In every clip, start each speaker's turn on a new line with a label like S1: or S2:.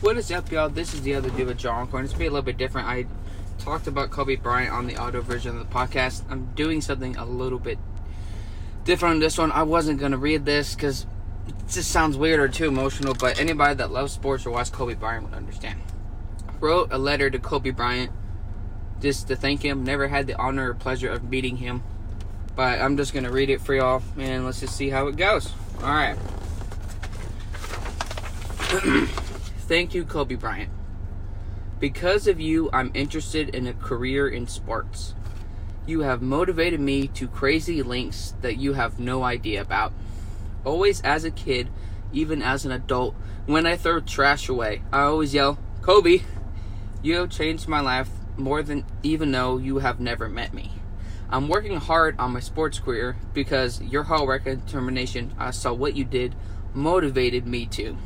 S1: What is up, y'all? This is the other dude with John Corn. It's gonna be a little bit different. I talked about Kobe Bryant on the audio version of the podcast. I'm doing something a little bit different on this one. I wasn't gonna read this because it just sounds weird or too emotional, but anybody that loves sports or watches Kobe Bryant would understand. Wrote a letter to Kobe Bryant just to thank him. Never had the honor or pleasure of meeting him, but I'm just gonna read it for y'all and let's just see how it goes. All right. Thank you, Kobe Bryant. Because of you, I'm interested in a career in sports. You have motivated me to crazy lengths that you have no idea about. Always as a kid, even as an adult, when I throw trash away, I always yell, Kobe, you have changed my life more than even though you have never met me. I'm working hard on my sports career because your hard work and determination, I saw what you did, motivated me to.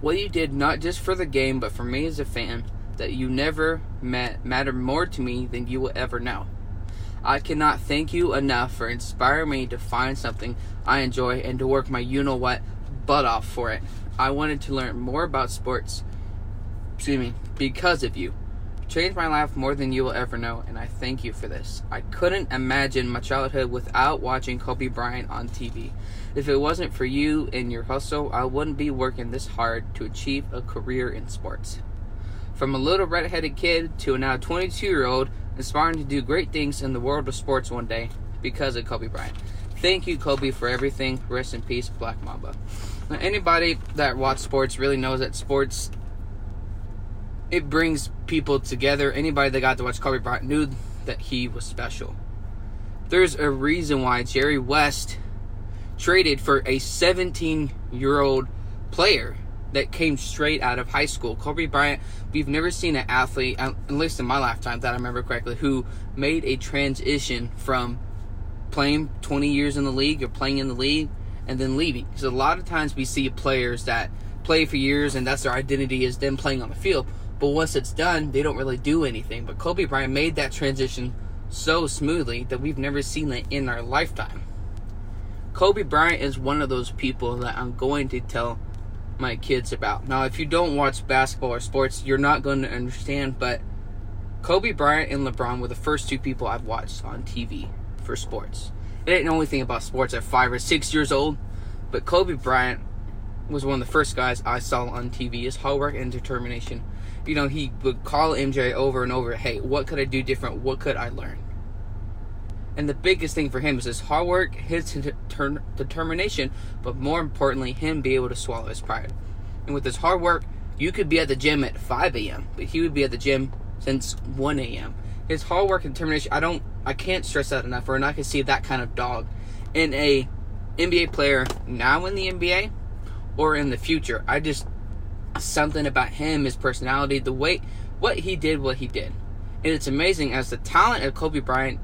S1: What you did not just for the game, but for me as a fan, that you never met mattered more to me than you will ever know. I cannot thank you enough for inspiring me to find something I enjoy and to work my you know what butt off for it. I wanted to learn more about sports, excuse me, because of you. Changed my life more than you will ever know, and I thank you for this. I couldn't imagine my childhood without watching Kobe Bryant on TV. If it wasn't for you and your hustle, I wouldn't be working this hard to achieve a career in sports. From a little redheaded kid to a now 22 year old, aspiring to do great things in the world of sports one day because of Kobe Bryant. Thank you, Kobe, for everything. Rest in peace, Black Mamba. Now, anybody that watches sports really knows that sports it brings people together. Anybody that got to watch Kobe Bryant knew that he was special. There's a reason why Jerry West traded for a 17 year old player that came straight out of high school. Kobe Bryant, we've never seen an athlete, at least in my lifetime that I remember correctly, who made a transition from playing 20 years in the league or playing in the league and then leaving. Because a lot of times we see players that play for years and that's their identity is them playing on the field. But once it's done, they don't really do anything. But Kobe Bryant made that transition so smoothly that we've never seen it in our lifetime. Kobe Bryant is one of those people that I'm going to tell my kids about. Now, if you don't watch basketball or sports, you're not going to understand, but Kobe Bryant and LeBron were the first two people I've watched on TV for sports. I didn't know anything about sports at five or six years old, but Kobe Bryant was one of the first guys I saw on TV. His hard work and determination. You know, he would call MJ over and over, hey, what could I do different? What could I learn? And the biggest thing for him is his hard work, his determination, but more importantly, him be able to swallow his pride. And with his hard work, you could be at the gym at 5 a.m., but he would be at the gym since 1 a.m. His hard work and determination, I don't, I can't stress that enough. Or I can see that kind of dog in a NBA player now in the NBA or in the future. I just something about him, his personality, the way what he did, what he did. And it's amazing as the talent of Kobe Bryant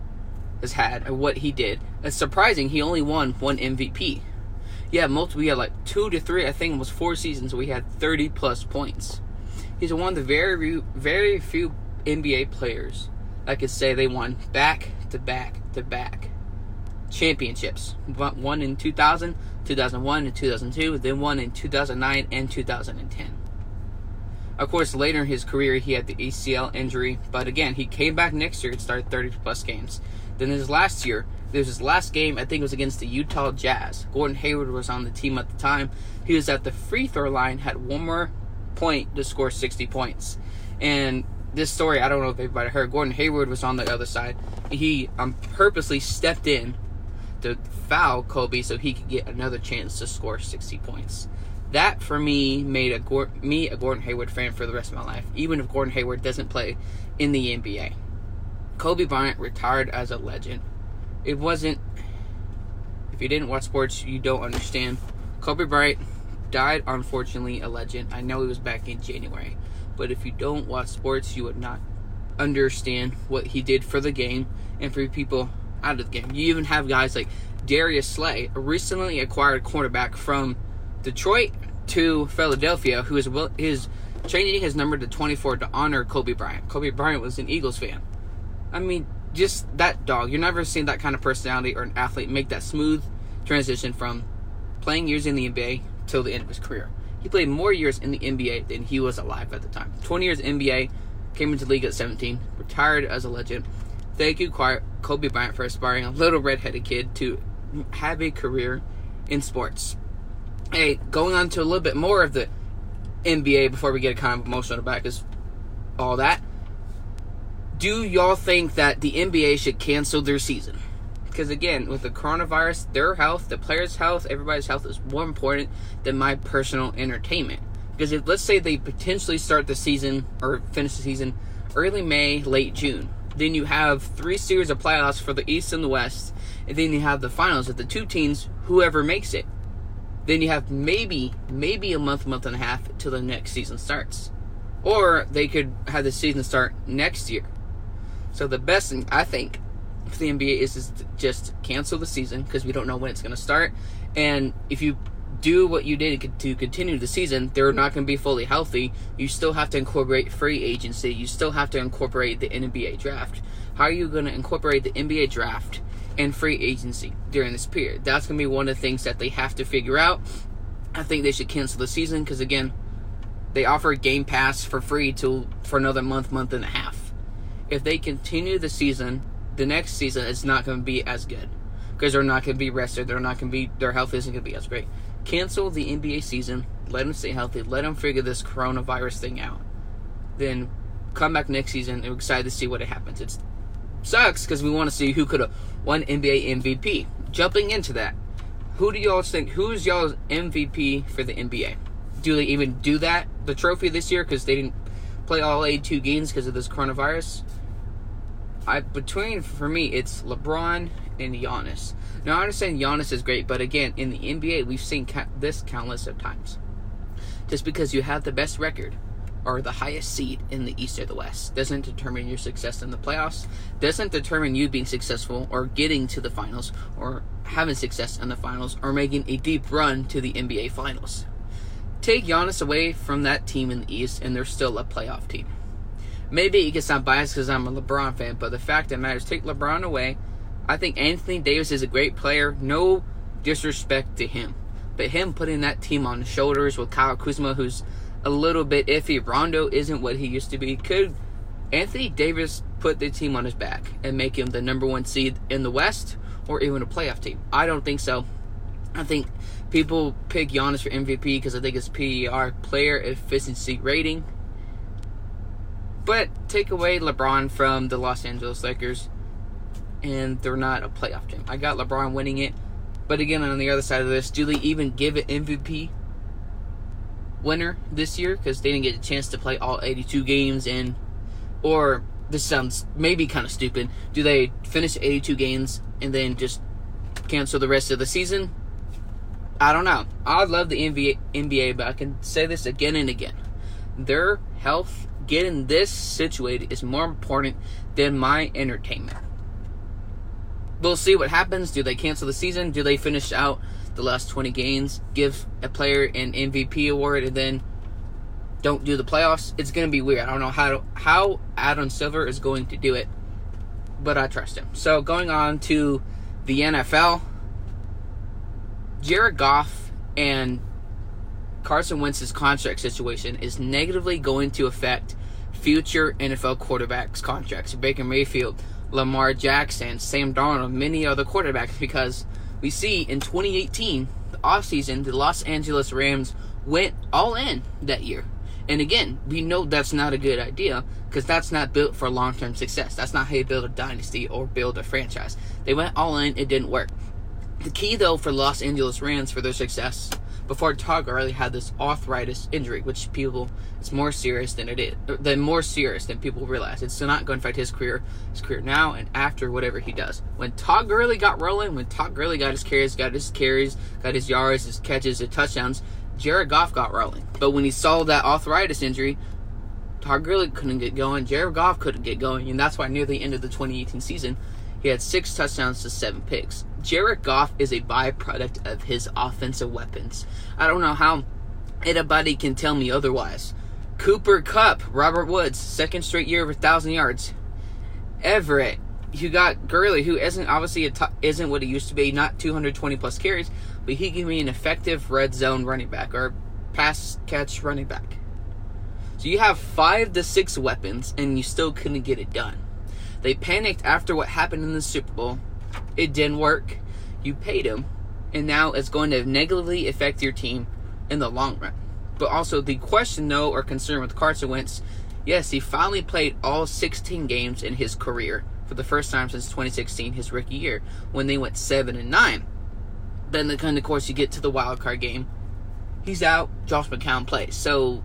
S1: has had and what he did. It's surprising he only won one MVP. Yeah, multiple. We had like two to three. I think it was four seasons. We had 30 plus points. He's one of the very, very few NBA players that could say they won back to back to back championships. One in 2000, 2001, and 2002. Then one in 2009 and 2010. Of course, later in his career, he had the ACL injury, but again, he came back next year and started 30 plus games. Then his last year, there's his last game, I think it was against the Utah Jazz. Gordon Hayward was on the team at the time. He was at the free throw line, had one more point to score 60 points. And this story, I don't know if everybody heard, Gordon Hayward was on the other side. He um, purposely stepped in to foul Kobe so he could get another chance to score 60 points. That for me made a me a Gordon Hayward fan for the rest of my life, even if Gordon Hayward doesn't play in the NBA. Kobe Bryant retired as a legend. It wasn't. If you didn't watch sports, you don't understand. Kobe Bryant died, unfortunately, a legend. I know he was back in January. But if you don't watch sports, you would not understand what he did for the game and for people out of the game. You even have guys like Darius Slay, a recently acquired cornerback from Detroit to Philadelphia, who is his changing his number to 24 to honor Kobe Bryant. Kobe Bryant was an Eagles fan. I mean, just that dog. You're never seen that kind of personality or an athlete make that smooth transition from playing years in the NBA till the end of his career. He played more years in the NBA than he was alive at the time. 20 years NBA, came into the league at 17, retired as a legend. Thank you, Kobe Bryant, for aspiring a little redheaded kid to have a career in sports. Hey, going on to a little bit more of the NBA before we get a kind of emotional about because all that. Do y'all think that the NBA should cancel their season? Because again, with the coronavirus, their health, the players' health, everybody's health is more important than my personal entertainment. Because if let's say they potentially start the season or finish the season early May, late June, then you have three series of playoffs for the East and the West, and then you have the finals of the two teams, whoever makes it. Then you have maybe, maybe a month, month and a half till the next season starts. Or they could have the season start next year. So the best thing I think for the NBA is, is just cancel the season because we don't know when it's going to start. And if you do what you did to continue the season, they're not going to be fully healthy. You still have to incorporate free agency. You still have to incorporate the NBA draft. How are you going to incorporate the NBA draft and free agency during this period? That's going to be one of the things that they have to figure out. I think they should cancel the season because again, they offer Game Pass for free to for another month, month and a half. If they continue the season, the next season is not going to be as good because they're not going to be rested. They're not going to be their health isn't going to be as great cancel the NBA season, let them stay healthy, let them figure this coronavirus thing out. Then come back next season we're excited to see what happens. It sucks because we want to see who could have won NBA MVP. Jumping into that, who do y'all think? Who's y'all's MVP for the NBA? Do they even do that the trophy this year because they didn't play all 82 games because of this coronavirus? I between for me it's LeBron and Giannis. Now, I understand Giannis is great, but again, in the NBA, we've seen ca- this countless of times. Just because you have the best record or the highest seed in the East or the West doesn't determine your success in the playoffs, doesn't determine you being successful or getting to the finals or having success in the finals or making a deep run to the NBA finals. Take Giannis away from that team in the East, and they're still a playoff team. Maybe it gets sound biased because I'm a LeBron fan, but the fact that matters, take LeBron away, I think Anthony Davis is a great player. No disrespect to him. But him putting that team on his shoulders with Kyle Kuzma, who's a little bit iffy. Rondo isn't what he used to be. Could Anthony Davis put the team on his back and make him the number one seed in the West or even a playoff team? I don't think so. I think people pick Giannis for MVP because I think it's PER player efficiency rating. But take away LeBron from the Los Angeles Lakers and they're not a playoff team. I got LeBron winning it, but again, on the other side of this, do they even give it MVP winner this year because they didn't get a chance to play all 82 games and or this sounds maybe kind of stupid. Do they finish 82 games and then just cancel the rest of the season? I don't know. I love the NBA, NBA, but I can say this again and again. Their health, getting this situated, is more important than my entertainment we'll see what happens. Do they cancel the season? Do they finish out the last 20 games, give a player an MVP award, and then don't do the playoffs? It's going to be weird. I don't know how how Adam Silver is going to do it, but I trust him. So going on to the NFL, Jared Goff and Carson Wentz's contract situation is negatively going to affect future NFL quarterbacks' contracts. Baker Mayfield Lamar Jackson, Sam Darnold, many other quarterbacks because we see in 2018, the offseason, the Los Angeles Rams went all in that year. And again, we know that's not a good idea because that's not built for long term success. That's not how you build a dynasty or build a franchise. They went all in, it didn't work. The key, though, for Los Angeles Rams for their success before Todd Gurley had this arthritis injury, which people it's more serious than it is, than more serious than people realize. It's not going to affect his career, his career now and after whatever he does. When Todd Gurley got rolling, when Todd Gurley got his carries, got his carries, got his yards, his catches, his touchdowns, Jared Goff got rolling. But when he saw that arthritis injury, Todd Gurley couldn't get going, Jared Goff couldn't get going, and that's why near the end of the 2018 season, he had six touchdowns to seven picks. Jared Goff is a byproduct of his offensive weapons. I don't know how anybody can tell me otherwise. Cooper Kupp, Robert Woods, second straight year of a thousand yards. Everett, you got Gurley, who isn't obviously a isn't what he used to be, not 220 plus carries, but he can be an effective red zone running back or pass catch running back. So you have five to six weapons, and you still couldn't get it done. They panicked after what happened in the Super Bowl. It didn't work. You paid him, and now it's going to negatively affect your team in the long run. But also, the question, though, or concern with Carson Wentz yes, he finally played all 16 games in his career for the first time since 2016, his rookie year, when they went 7 and 9. Then, the kind of course, you get to the wild card game. He's out. Josh McCown plays. So,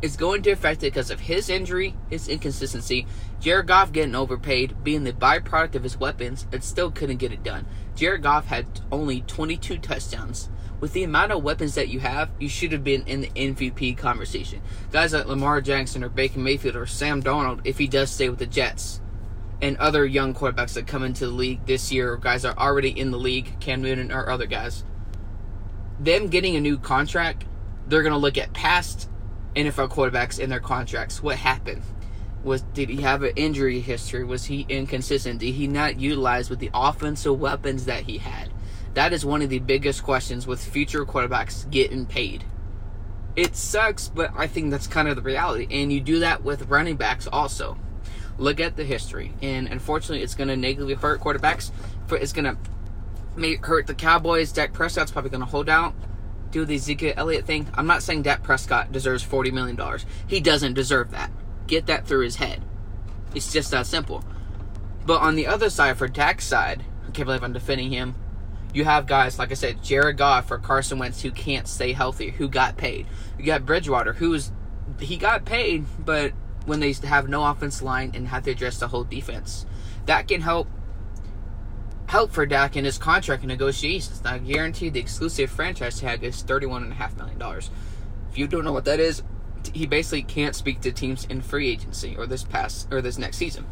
S1: it's going to affect it because of his injury, his inconsistency. Jared Goff getting overpaid, being the byproduct of his weapons, and still couldn't get it done. Jared Goff had only 22 touchdowns. With the amount of weapons that you have, you should have been in the MVP conversation. Guys like Lamar Jackson or Baker Mayfield or Sam Darnold, if he does stay with the Jets, and other young quarterbacks that come into the league this year, or guys are already in the league, Cam Newton or other guys, them getting a new contract, they're going to look at past NFL quarterbacks in their contracts. What happened? Was did he have an injury history? Was he inconsistent? Did he not utilize with the offensive weapons that he had? That is one of the biggest questions with future quarterbacks getting paid. It sucks, but I think that's kind of the reality. And you do that with running backs also. Look at the history, and unfortunately, it's going to negatively hurt quarterbacks. It's going to hurt the Cowboys. Dak Prescott's probably going to hold out do the Ezekiel Elliott thing. I'm not saying Dak Prescott deserves $40 million. He doesn't deserve that. Get that through his head. It's just that simple. But on the other side, for Dak's side, I can't believe I'm defending him. You have guys, like I said, Jared Goff or Carson Wentz who can't stay healthy, who got paid. You got Bridgewater, who's he got paid, but when they have no offense line and have to address the whole defense, that can help help for Dak in his contract negotiations. Now, guaranteed the exclusive franchise tag is $31.5 million. If you don't know what that is, he basically can't speak to teams in free agency or this past or this next season.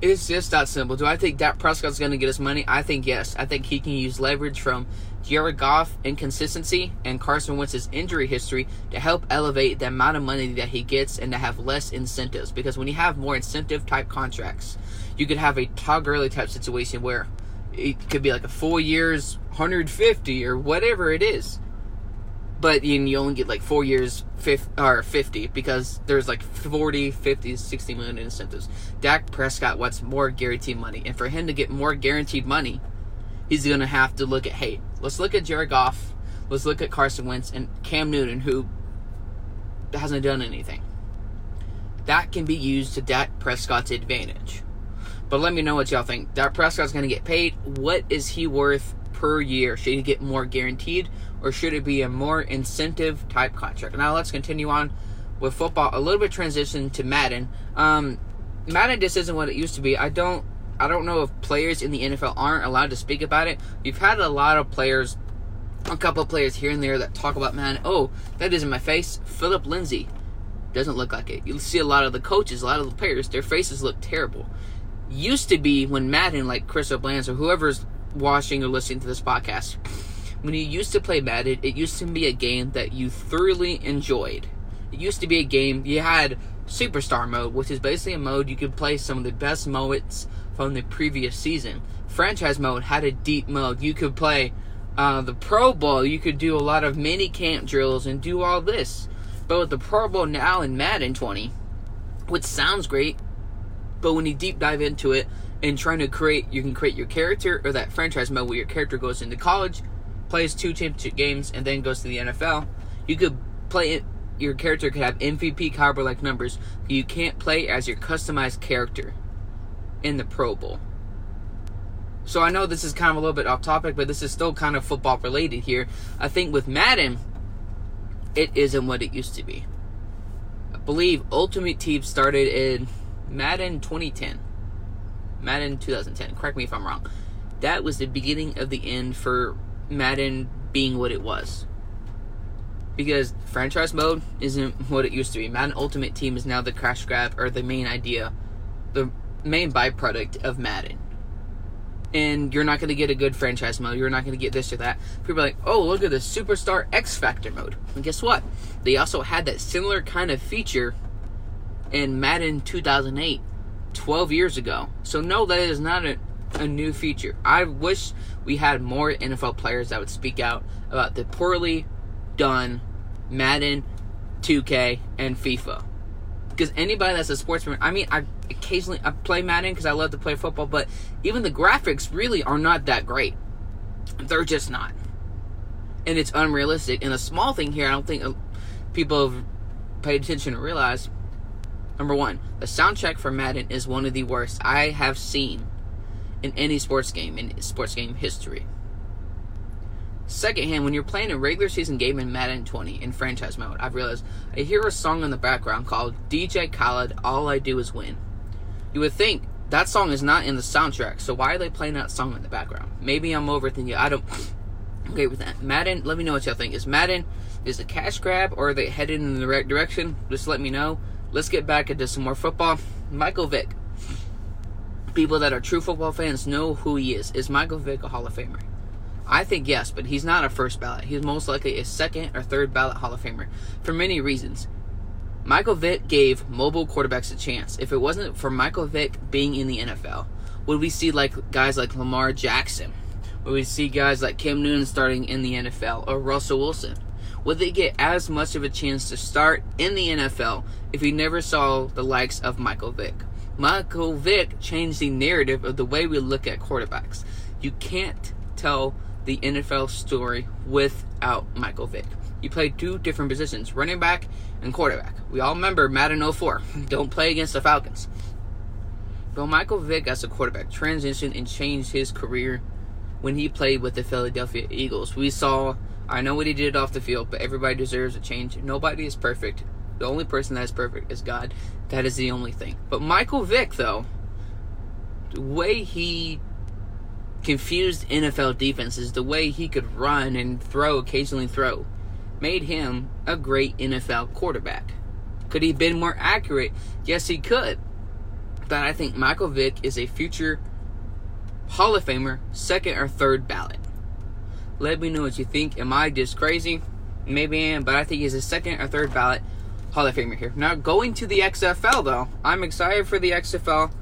S1: It's just that simple. Do I think Dak Prescott's going to get his money? I think yes. I think he can use leverage from Jared Goff inconsistency and Carson Wentz's injury history to help elevate the amount of money that he gets and to have less incentives. Because when you have more incentive type contracts, you could have a Todd Gurley type situation where it could be like a four years, 150 or whatever it is. But you, only get like four years 50, or 50 because there's like 40, 50, 60 million in incentives. Dak Prescott wants more guaranteed money. And for him to get more guaranteed money, he's going to have to look at, hey, let's look at Jared Goff. Let's look at Carson Wentz and Cam Newton, who hasn't done anything. That can be used to Dak Prescott's advantage. But let me know what y'all think. Dak Prescott's going to get paid. What is he worth per year? Should he get more guaranteed or should it be a more incentive type contract? Now let's continue on with football. A little bit transition to Madden. Um, Madden just isn't what it used to be. I don't I don't know if players in the NFL aren't allowed to speak about it. You've had a lot of players, a couple of players here and there that talk about Madden. Oh, that isn't my face. Phillip Lindsay doesn't look like it. You'll see a lot of the coaches, a lot of the players, their faces look terrible used to be when Madden, like Chris O'Blans or whoever's watching or listening to this podcast, when you used to play Madden, it used to be a game that you thoroughly enjoyed. It used to be a game you had Superstar mode, which is basically a mode you could play some of the best moments from the previous season. Franchise mode had a deep mode. You could play uh, the Pro Bowl. You could do a lot of mini camp drills and do all this. But with the Pro Bowl now in Madden 20, which sounds great, but when you deep dive into it and trying to create, you can create your character or that franchise mode where your character goes into college, plays two championship games, and then goes to the NFL. You could play it. Your character could have MVP caliber like numbers. You can't play as your customized character in the Pro Bowl. So I know this is kind of a little bit off topic, but this is still kind of football related here. I think with Madden, it isn't what it used to be. I believe Ultimate Team started in Madden 2010. Madden 2010. Correct me if I'm wrong. That was the beginning of the end for Madden being what it was. Because franchise mode isn't what it used to be. Madden Ultimate Team is now the crash grab or the main idea, the main byproduct of Madden. And you're not going to get a good franchise mode. You're not going to get this or that. People are like, oh, look at the Superstar X Factor mode. And guess what? They also had that similar kind of feature in Madden 2008, 12 years ago. So no, that is not a a new feature. I wish we had more NFL players that would speak out about the poorly done Madden, 2K, and FIFA. Because anybody that's a sportsman, I mean, I occasionally I play Madden because I love to play football, but even the graphics really are not that great. They're just not, and it's unrealistic. And a small thing here, I don't think uh, people have paid attention to realize. Number one, the soundtrack for Madden is one of the worst I have seen in any sports game in sports game history. Secondhand, when you're playing a regular season game in Madden 20 in franchise mode, I've realized I hear a song in the background called DJ Khaled, All I Do Is Win. You would think that song is not in the soundtrack, so why are they playing that song in the background? Maybe I'm overthinking. It. I don't. Okay with that. Madden, let me know what y'all think. Is Madden is a cash grab or are they headed in the right direction? Just let me know. Let's get back into some more football. Michael Vick. People that are true football fans know who he is. Is Michael Vick a Hall of Famer? I think yes, but he's not a first ballot. He's most likely a second or third ballot Hall of Famer for many reasons. Michael Vick gave mobile quarterbacks a chance. If it wasn't for Michael Vick being in the NFL, would we see like guys like Lamar Jackson? Would we see guys like Cam Newton starting in the NFL or Russell Wilson? Would they get as much of a chance to start in the NFL if we never saw the likes of Michael Vick? Michael Vick changed the narrative of the way we look at quarterbacks. You can't tell the NFL story without Michael Vick. He played two different positions, running back and quarterback. We all remember Madden 04. Don't play against the Falcons. But Michael Vick as a quarterback transitioned and changed his career when he played with the Philadelphia Eagles. We saw, I know what he did off the field, but everybody deserves a change. Nobody is perfect. The only person that is perfect is God. That is the only thing. But Michael Vick, though, the way he confused NFL defenses, the way he could run and throw, occasionally throw, made him a great NFL quarterback. Could he have been more accurate? Yes, he could. But I think Michael Vick is a future Hall of Famer, second or third ballot. Let me know what you think. Am I just crazy? Maybe I am, but I think he's a second or third ballot Hall of Famer here. Now, going to the XFL, though, I'm excited for the XFL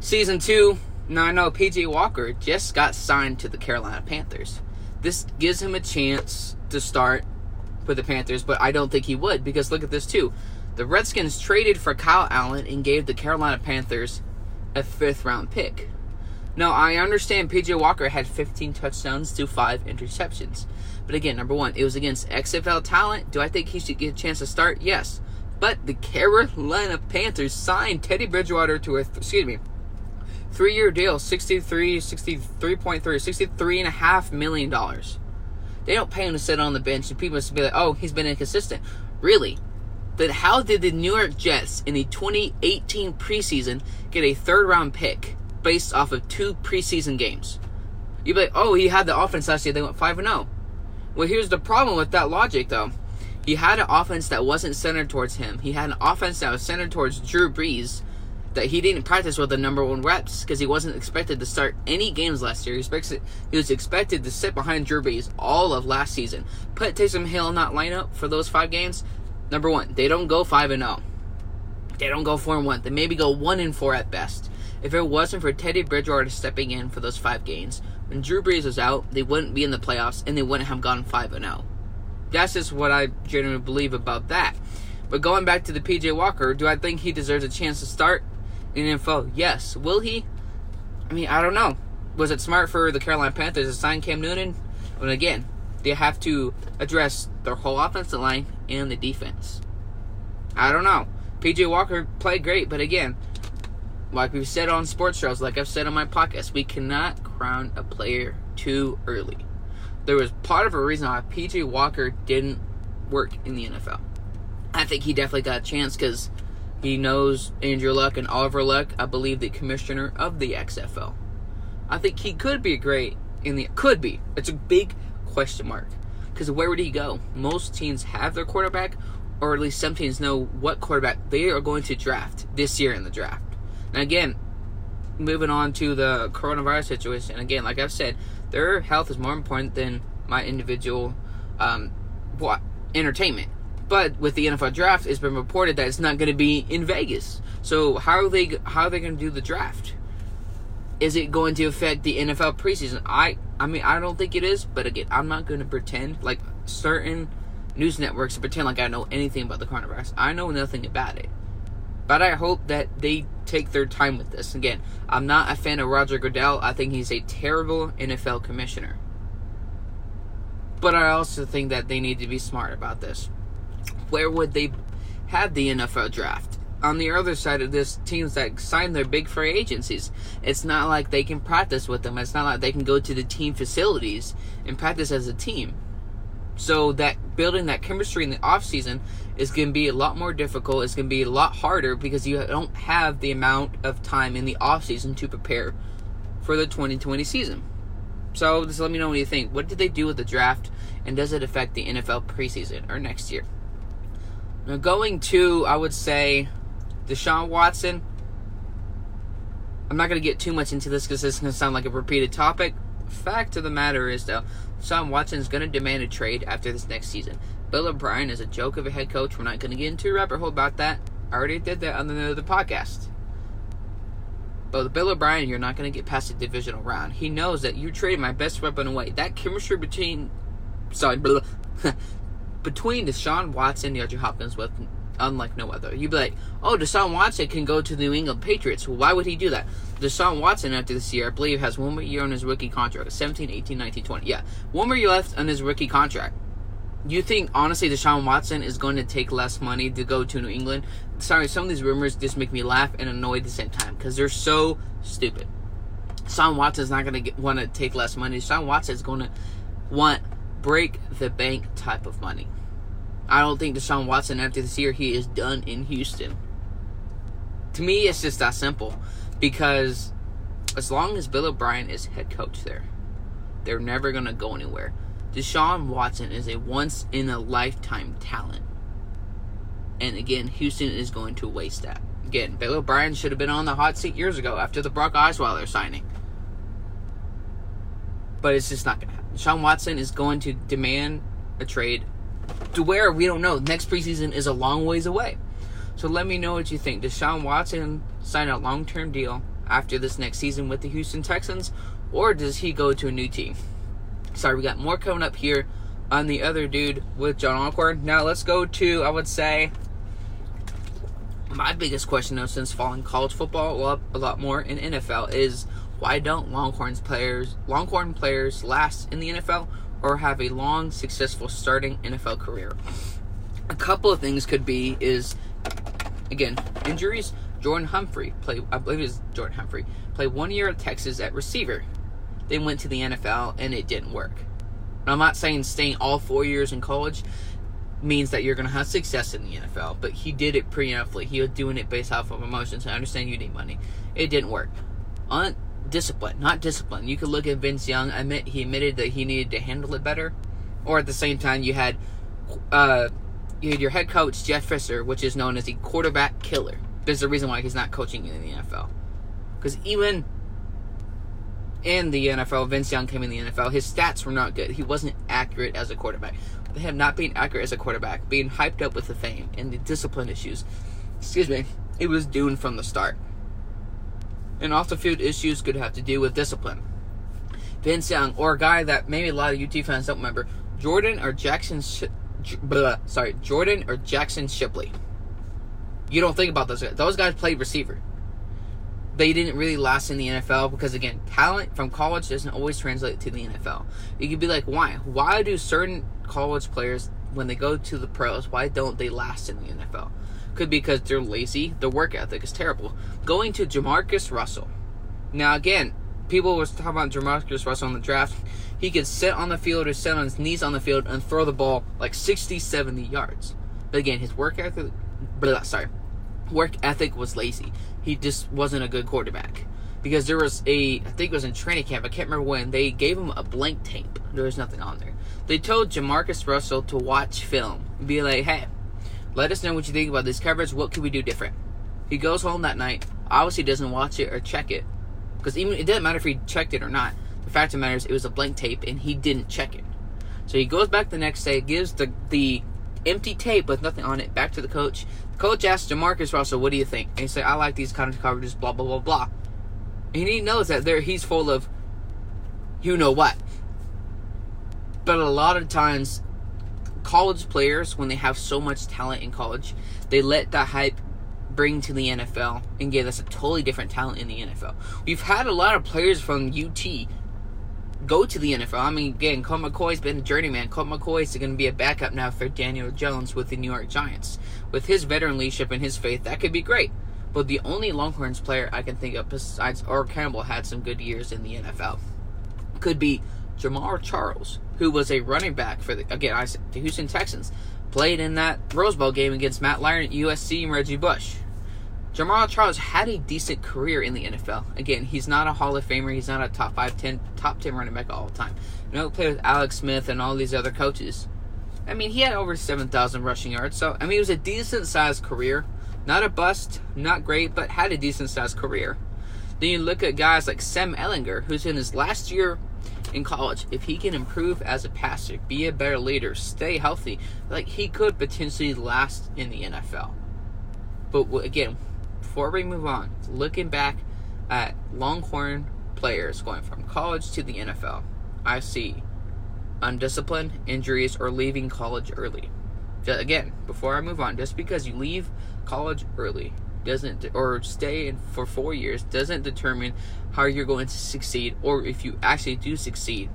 S1: season two now I know PJ Walker just got signed to the Carolina Panthers. This gives him a chance to start with the Panthers, but I don't think he would because look at this too. The Redskins traded for Kyle Allen and gave the Carolina Panthers a fifth round pick. Now I understand PJ Walker had 15 touchdowns to 5 interceptions. But again, number 1, it was against XFL talent. Do I think he should get a chance to start? Yes. But the Carolina Panthers signed Teddy Bridgewater to a excuse me, Three year deal, 63, 63.3, 63 and a half million dollars. They don't pay him to sit on the bench, and people must be like, oh, he's been inconsistent. Really? Then how did the New York Jets in the 2018 preseason get a third round pick based off of two preseason games? You'd be like, oh, he had the offense last year, they went 5 and 0. Well, here's the problem with that logic, though. He had an offense that wasn't centered towards him. He had an offense that was centered towards Drew Brees, that he didn't practice with the number one reps because he wasn't expected to start any games last year. He, he was expected to sit behind Drew Brees all of last season. Put Taysom Hill in that lineup for those five games. Number one, they don't go five and zero. They don't go four and one. They maybe go one and four at best. If it wasn't for Teddy Bridgewater stepping in for those five games, when Drew Brees was out, they wouldn't be in the playoffs and they wouldn't have gone five and zero. That's just what I genuinely believe about that. But going back to the PJ Walker, do I think he deserves a chance to start? in info? Yes. Will he? I mean, I don't know. Was it smart for the Carolina Panthers to sign Cam Newton? But again, they have to address their whole offensive line and the defense. I don't know. PJ Walker played great, but again, like we've said on sports shows, like I've said on my podcast, we cannot crown a player too early. There was part of a reason why PJ Walker didn't work in the NFL. I think he definitely got a chance because he knows Andrew Luck and Oliver Luck, I believe the commissioner of the XFL. I think he could be great in the could be. It's a big question mark. Because where would he go? Most teams have their quarterback, or at least some teams know what quarterback they are going to draft this year in the draft. And again, moving on to the coronavirus situation, again, like I've said, their health is more important than my individual um, what entertainment. But with the NFL draft, it's been reported that it's not going to be in Vegas. So how are they how are they going to do the draft? is it going to affect the NFL preseason? I I mean I don't think it is, but again, I'm not going to pretend like certain news networks pretend like I know anything about the coronavirus. I know nothing about it. But I hope that they take their time with this. Again, I'm not a fan of Roger Goodell. I think he's a terrible NFL commissioner. But I also think that they need to be smart about this. Where would they have the NFL draft? On the other side of this, teams that sign their big free agencies, it's not like they can practice with them. It's not like they can go to the team facilities and practice as a team. So that building that chemistry in the off season is going to be a lot more difficult. It's going to be a lot harder because you don't have the amount of time in the off season to prepare for the 2020 season. So just let me know what you think. What did they do with the draft, and does it affect the NFL preseason or next year? Now going to, I would say, Deshaun Watson. I'm not going to get too much into this because this is going to sound like a repeated topic. Fact of the matter is, though, Deshaun Watson is going to demand a trade after this next season. Bill O'Brien is a joke of a head coach. We're not going to get into a rabbit hole about that. I already did that on the, the podcast. But with Bill O'Brien, you're not going to get past the divisional round. He knows that you traded my best weapon away. That chemistry between, sorry, blah, between Deshaun Watson and DeAndre Hopkins was unlike no other. You'd be like, oh, Deshaun Watson can go to the New England Patriots. Why would he do that? Deshaun Watson, after this year, I believe, has one more year on his rookie contract 17, 18, 19, 20. Yeah, one more year left on his rookie contract. You think, honestly, Deshaun Watson is going to take less money to go to New England? Sorry, some of these rumors just make me laugh and annoy at the same time because they're so stupid. Deshaun Watson is not going to want to take less money. Deshaun Watson is going to want break the bank type of money. I don't think Deshaun Watson after this year he is done in Houston. To me, it's just that simple because as long as Bill O'Brien is head coach there, they're never to go anywhere. Deshaun Watson is a once in a lifetime talent. And again, Houston is going to waste that. Again, Bill O'Brien should have been on the hot seat years ago after the Brock Osweiler signing. But it's just not to happen. Deshaun Watson is going to demand a trade to where we don't know. Next preseason is a long ways away. So let me know what you think. Does Sean Watson sign a long term deal after this next season with the Houston Texans, or does he go to a new team? Sorry, we got more coming up here on the other dude with John Alcorn. Now let's go to, I would say, my biggest question though, since following college football up a lot more in NFL, is why don't Longhorns players, Longhorn players, last in the NFL or have a long, successful starting NFL career? A couple of things could be is Again, injuries. Jordan Humphrey played, I believe it was Jordan Humphrey, played one year at Texas at receiver. Then went to the NFL and it didn't work. Now, I'm not saying staying all four years in college means that you're going to have success in the NFL, but he did it preemptively. He was doing it based off of emotions. I understand you need money. It didn't work. On discipline, not discipline. You could look at Vince Young. Admit he admitted that he needed to handle it better, or at the same time you had uh, you had your head coach Jeff Fisher, which is known as the quarterback killer. There's a reason why he's not coaching in the NFL. Because even in the NFL, Vince Young came in the NFL. His stats were not good. He wasn't accurate as a quarterback. But him not being accurate as a quarterback, being hyped up with the fame and the discipline issues, excuse me, it was doomed from the start. And off the field issues could have to do with discipline. Vince Young, or a guy that maybe a lot of UT fans don't remember, Jordan or Jaxon blah, sorry, Jordan or Jaxon Shipley. You don't think about those guys. Those guys played receiver. They didn't really last in the NFL because, again, talent from college doesn't always translate to the NFL. You could be like, why? Why do certain college players, when they go to the pros, why don't they last in the NFL? Could be because they're lazy. Their work ethic is terrible. Going to Jamarcus Russell. Now, again, people were talking about Jamarcus Russell in the draft he could sit on the field or sit on his knees on the field and throw the ball like 60, 70 yards. But again, his work ethic, blah, sorry, work ethic was lazy. He just wasn't a good quarterback. Because there was a, I think it was in training camp, I can't remember when, they gave him a blank tape. There was nothing on there. They told Jamarcus Russell to watch film. Be like, hey, let us know what you think about this coverage. What could we do different? He goes home that night, obviously doesn't watch it or check it. Because even it didn't matter if he checked it or not. The fact of the matter is, it was a blank tape, and he didn't check it. So he goes back the next day, gives the the empty tape with nothing on it back to the coach. The coach asks Jamarcus Russell, "What do you think?" And he said, "I like these kind of coverages." Blah blah blah blah. And he knows that there he's full of you know what. But a lot of times college players when they have so much talent in college, they let that hype bring to the NFL and give us a totally different talent in the NFL. We've had a lot of players from UT go to the NFL. I mean, again, Colt McCoy's been a journeyman. Colt McCoy is going to be a backup now for Daniel Jones with the New York Giants. With his veteran leadership and his faith, that could be great. But the only Longhorns player I can think of besides Earl Campbell had some good years in the NFL could be Jamaal Charles, who was a running back for the again I said the Houston Texans, played in that Rose Bowl game against Matt Leinart at USC and Reggie Bush. Jamaal Charles had a decent career in the NFL. Again, he's not a Hall of Famer. He's not a top five, ten, top ten running back all time. You know, played with Alex Smith and all these other coaches. I mean, he had over seven thousand rushing yards. So I mean, it was a decent sized career. Not a bust, not great, but had a decent sized career. Then you look at guys like Sam Ehlinger, who's in his last year in college, if he can improve as a passer, be a better leader, stay healthy, like he could potentially last in the NFL. But again, before we move on, looking back at Longhorn players going from college to the NFL, I see undisciplined, injuries, or leaving college early. Again, before I move on, just because you leave college early doesn't or stay in for four years doesn't determine how you're going to succeed or if you actually do succeed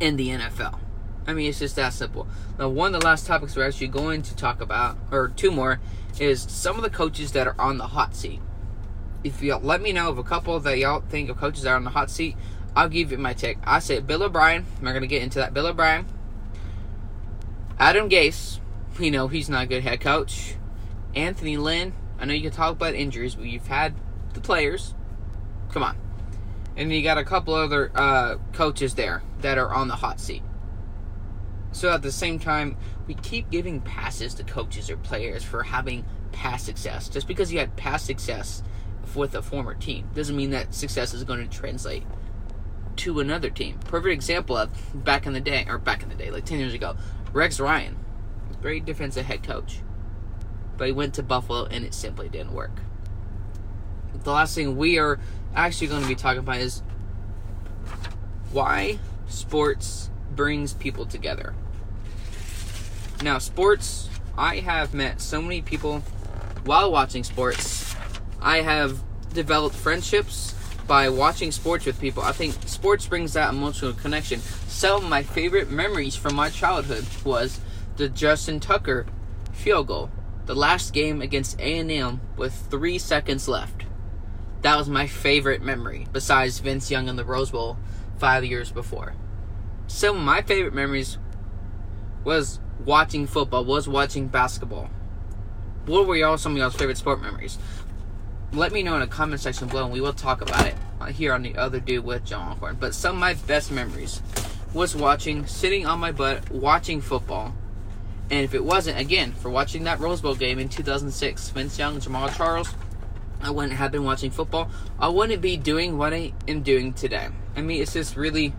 S1: in the NFL. I mean, it's just that simple. Now, one of the last topics we're actually going to talk about, or two more, is some of the coaches that are on the hot seat. If y'all let me know of a couple that y'all think of coaches that are on the hot seat, I'll give you my take. I say Bill O'Brien. Not going to get into that. Bill O'Brien. Adam Gase. We know he's not a good head coach. Anthony Lynn. I know you can talk about injuries, but you've had the players. Come on. And you got a couple other uh, coaches there that are on the hot seat. So at the same time, we keep giving passes to coaches or players for having past success. Just because you had past success with a former team doesn't mean that success is going to translate to another team. Perfect example of back in the day, or back in the day, like 10 years ago, Rex Ryan, great defensive head coach but he went to Buffalo and it simply didn't work. The last thing we are actually going to be talking about is why sports brings people together. Now, sports, I have met so many people while watching sports. I have developed friendships by watching sports with people. I think sports brings that emotional connection. Some of my favorite memories from my childhood was the Justin Tucker field goal the last game against A&M with 3 seconds left. That was my favorite memory besides Vince Young in the Rose Bowl 5 years before. Some of my favorite memories was watching football, was watching basketball. What were y'all some of y'all's favorite sport memories? Let me know in the comment section below and we will talk about it here on the other dude with John Horn. But some of my best memories was watching, sitting on my butt, watching football and if it wasn't, again, for watching that Rose Bowl game in 2006, Vince Young, Jamaal Charles, I wouldn't have been watching football. I wouldn't be doing what I am doing today. I mean, it's just really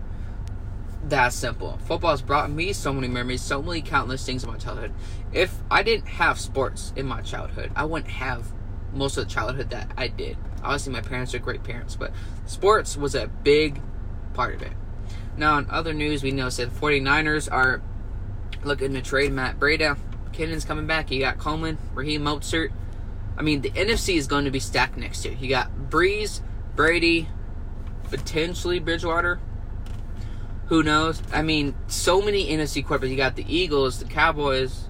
S1: that simple. Football has brought me so many memories, so many countless things in my childhood. If I didn't have sports in my childhood, I wouldn't have most of the childhood that I did. Obviously, my parents are great parents, but sports was a big part of it. Now, in other news, we know that 49ers are looking to trade Matt Breida. McKinnon's coming back. You got Coleman, Raheem Mostert. I mean, the NFC is going to be stacked next year. You got Brees, Brady, potentially Bridgewater. Who knows? I mean, so many NFC quarterbacks. You got the Eagles, the Cowboys.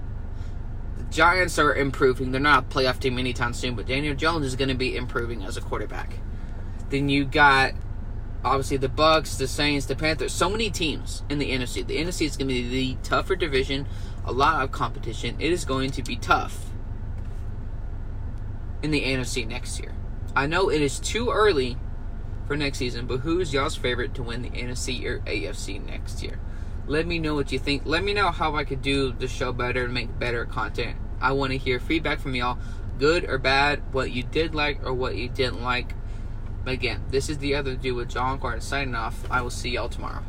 S1: The Giants are improving. They're not a playoff team anytime soon, but Daniel Jones is going to be improving as a quarterback. Then you got obviously the Bucks, the Saints, the Panthers, so many teams in the NFC. The NFC is going to be the tougher division, a lot of competition. It is going to be tough in the NFC next year. I know it is too early for next season, but who's y'all's favorite to win the NFC or AFC next year? Let me know what you think. Let me know how I could do the show better and make better content. I want to hear feedback from y'all, good or bad, what you did like or what you didn't like. But again, this is the other dude with John Carter signing off. I will see y'all tomorrow.